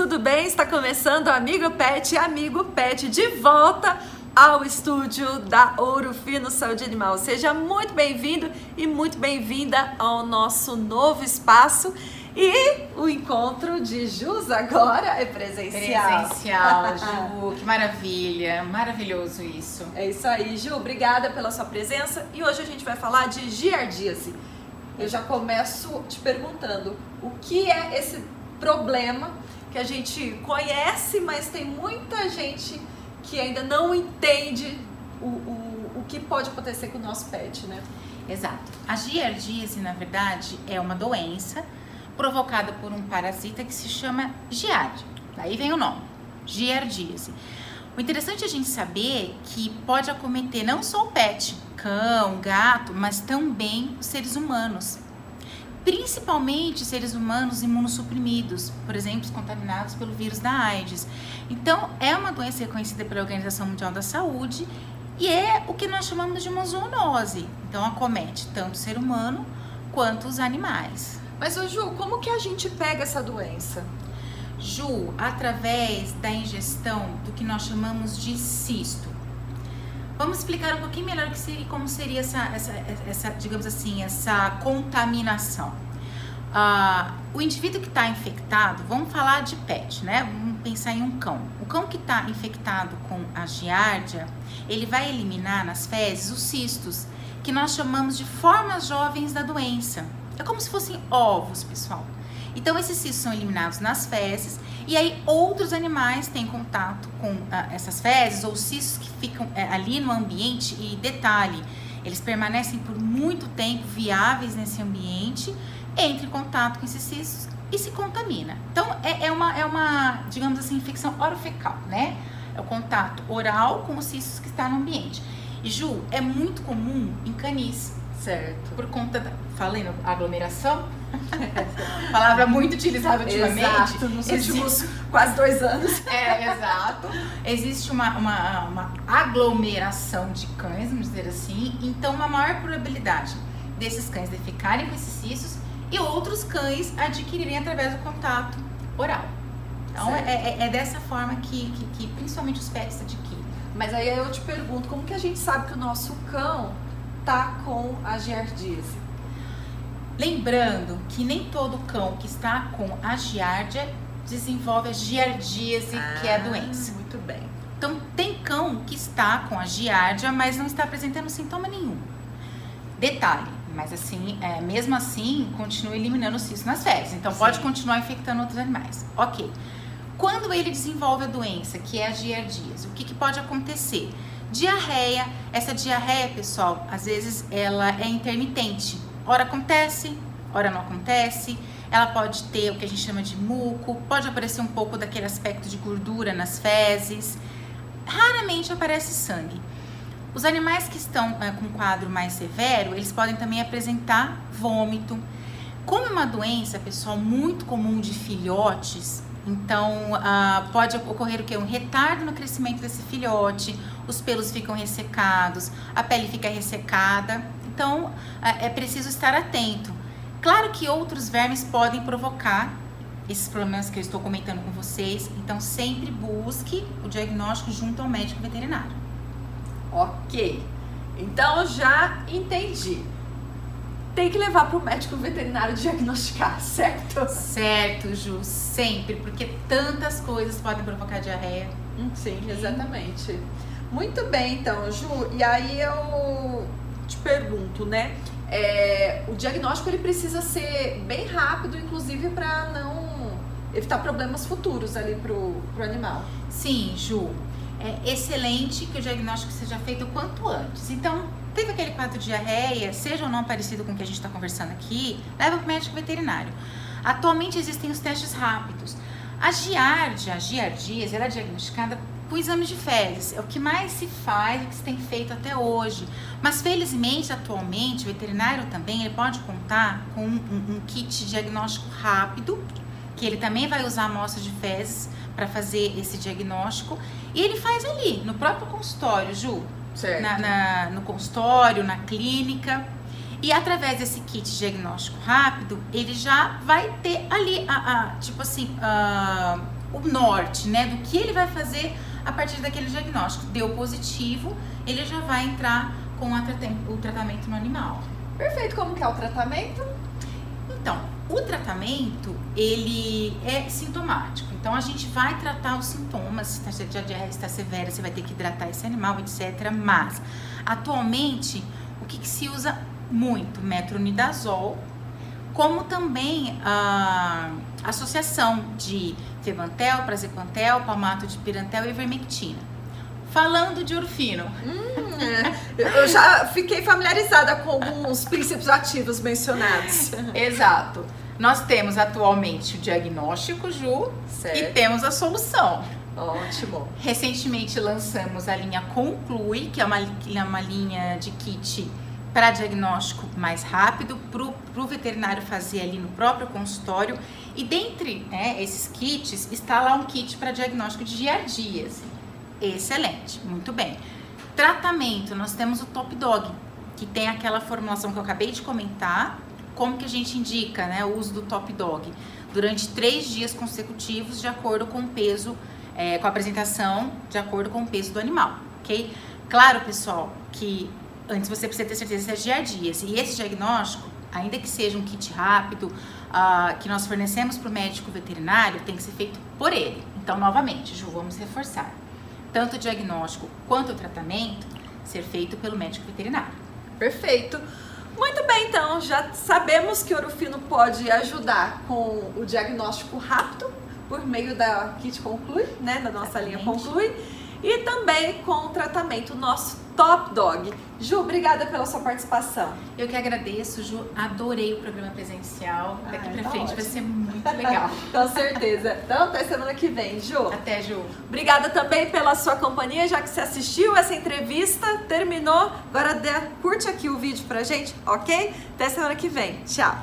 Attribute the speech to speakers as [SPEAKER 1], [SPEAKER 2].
[SPEAKER 1] tudo bem? Está começando Amigo Pet, Amigo Pet de volta ao estúdio da Ouro Fino Saúde Animal. Seja muito bem-vindo e muito bem-vinda ao nosso novo espaço. E o encontro de Jus agora é presencial.
[SPEAKER 2] Presencial, Ju, que maravilha, maravilhoso isso.
[SPEAKER 1] É isso aí, Ju, obrigada pela sua presença. E hoje a gente vai falar de giardíase. Eu já começo te perguntando o que é esse problema que a gente conhece, mas tem muita gente que ainda não entende o, o, o que pode acontecer com o nosso pet, né?
[SPEAKER 2] Exato. A giardíase, na verdade, é uma doença provocada por um parasita que se chama giardia. Daí vem o nome, giardíase. O interessante é a gente saber que pode acometer não só o pet, cão, gato, mas também os seres humanos. Principalmente seres humanos imunossuprimidos, por exemplo, contaminados pelo vírus da AIDS. Então, é uma doença reconhecida pela Organização Mundial da Saúde e é o que nós chamamos de uma zoonose. Então, acomete tanto o ser humano quanto os animais.
[SPEAKER 1] Mas, ô Ju, como que a gente pega essa doença?
[SPEAKER 2] Ju, através da ingestão do que nós chamamos de cisto. Vamos explicar um pouquinho melhor que como seria essa, essa, essa, digamos assim, essa contaminação. Uh, o indivíduo que está infectado, vamos falar de pet, né? Vamos pensar em um cão. O cão que está infectado com a giardia, ele vai eliminar nas fezes os cistos, que nós chamamos de formas jovens da doença. É como se fossem ovos, pessoal. Então, esses cistos são eliminados nas fezes e aí outros animais têm contato com ah, essas fezes ou cistos que ficam é, ali no ambiente e detalhe, eles permanecem por muito tempo viáveis nesse ambiente, entra em contato com esses cistos e se contamina. Então é, é uma, é uma, digamos assim, infecção orofecal, né? É o contato oral com os cistos que está no ambiente. E Ju, é muito comum em canis.
[SPEAKER 1] Certo.
[SPEAKER 2] Por conta da. Falei aglomeração? Palavra muito utilizada ultimamente.
[SPEAKER 1] Exato, nos Existe... últimos quase dois anos.
[SPEAKER 2] É, exato. Existe uma, uma, uma aglomeração de cães, vamos dizer assim. Então, uma maior probabilidade desses cães de ficarem com esses cistos e outros cães adquirirem através do contato oral. Então, é, é, é, dessa forma que, que, que principalmente os pets adquirem.
[SPEAKER 1] Mas aí eu te pergunto, como que a gente sabe que o nosso cão tá com a giardíase?
[SPEAKER 2] Lembrando que nem todo cão que está com a giardia desenvolve a giardíase, ah, que é a ah, doença.
[SPEAKER 1] Muito bem.
[SPEAKER 2] Então, tem cão que está com a giardia, mas não está apresentando sintoma nenhum. Detalhe, mas assim, é, mesmo assim, continua eliminando o cisto nas fezes. Então, Sim. pode continuar infectando outros animais. Ok. Quando ele desenvolve a doença, que é a giardíase, o que, que pode acontecer? Diarreia. Essa diarreia, pessoal, às vezes ela é intermitente. Ora acontece, ora não acontece. Ela pode ter o que a gente chama de muco, pode aparecer um pouco daquele aspecto de gordura nas fezes. Raramente aparece sangue. Os animais que estão é, com quadro mais severo, eles podem também apresentar vômito. Como é uma doença, pessoal, muito comum de filhotes, então, uh, pode ocorrer o que? Um retardo no crescimento desse filhote, os pelos ficam ressecados, a pele fica ressecada. Então, uh, é preciso estar atento. Claro que outros vermes podem provocar esses problemas que eu estou comentando com vocês, então sempre busque o diagnóstico junto ao médico veterinário.
[SPEAKER 1] Ok, então já entendi tem que levar para o médico veterinário diagnosticar, certo?
[SPEAKER 2] Certo, Ju, sempre, porque tantas coisas podem provocar diarreia.
[SPEAKER 1] Hum, sim, exatamente. Muito bem, então, Ju, e aí eu te pergunto, né? É, o diagnóstico ele precisa ser bem rápido, inclusive para não evitar problemas futuros ali pro, pro animal.
[SPEAKER 2] Sim, Ju. É excelente que o diagnóstico seja feito quanto antes. Então, teve aquele quadro de diarreia, seja ou não parecido com o que a gente está conversando aqui, leva para o médico veterinário. Atualmente existem os testes rápidos. A giardia, a giardíase, ela é diagnosticada com exames de fezes. É o que mais se faz, o que se tem feito até hoje. Mas felizmente, atualmente, o veterinário também ele pode contar com um, um, um kit diagnóstico rápido, que ele também vai usar amostra de fezes para fazer esse diagnóstico. E ele faz ali, no próprio consultório, Ju na, na, no consultório, na clínica. E através desse kit diagnóstico rápido, ele já vai ter ali, a, a tipo assim, a, o norte, né, do que ele vai fazer a partir daquele diagnóstico. Deu positivo, ele já vai entrar com o tratamento no animal.
[SPEAKER 1] Perfeito. Como que é o tratamento?
[SPEAKER 2] Então, o tratamento, ele é sintomático. Então, a gente vai tratar os sintomas. Se a diarreia está severa, você vai ter que hidratar esse animal, etc. Mas, atualmente, o que, que se usa muito? Metronidazol, como também a associação de febantel, praziquantel, palmato de pirantel e vermectina. Falando de urfino.
[SPEAKER 1] Hum, é. Eu já fiquei familiarizada com alguns princípios ativos mencionados.
[SPEAKER 2] Exato. Nós temos atualmente o diagnóstico, Ju, certo. e temos a solução.
[SPEAKER 1] Ótimo.
[SPEAKER 2] Recentemente lançamos a linha Conclui, que é uma, é uma linha de kit para diagnóstico mais rápido, para o veterinário fazer ali no próprio consultório. E dentre né, esses kits, está lá um kit para diagnóstico de giardíase. Excelente, muito bem. Tratamento, nós temos o Top Dog, que tem aquela formulação que eu acabei de comentar. Como que a gente indica né, o uso do Top Dog? Durante três dias consecutivos, de acordo com o peso, é, com a apresentação, de acordo com o peso do animal, ok? Claro, pessoal, que antes você precisa ter certeza se é giardias. E esse diagnóstico, ainda que seja um kit rápido, uh, que nós fornecemos para o médico veterinário, tem que ser feito por ele. Então, novamente, Ju, vamos reforçar tanto o diagnóstico quanto o tratamento ser feito pelo médico veterinário.
[SPEAKER 1] Perfeito. Muito bem, então já sabemos que o Orofino pode ajudar com o diagnóstico rápido por meio da Kit Conclui, né, da nossa Exatamente. linha Conclui, e também com o tratamento nosso Top Dog. Ju, obrigada pela sua participação.
[SPEAKER 2] Eu que agradeço, Ju. Adorei o programa presencial. Daqui ah, pra tá frente ótimo. vai ser muito legal.
[SPEAKER 1] Com certeza. Então, até semana que vem, Ju.
[SPEAKER 2] Até, Ju.
[SPEAKER 1] Obrigada também pela sua companhia, já que você assistiu essa entrevista, terminou. Agora curte aqui o vídeo pra gente, ok? Até semana que vem. Tchau.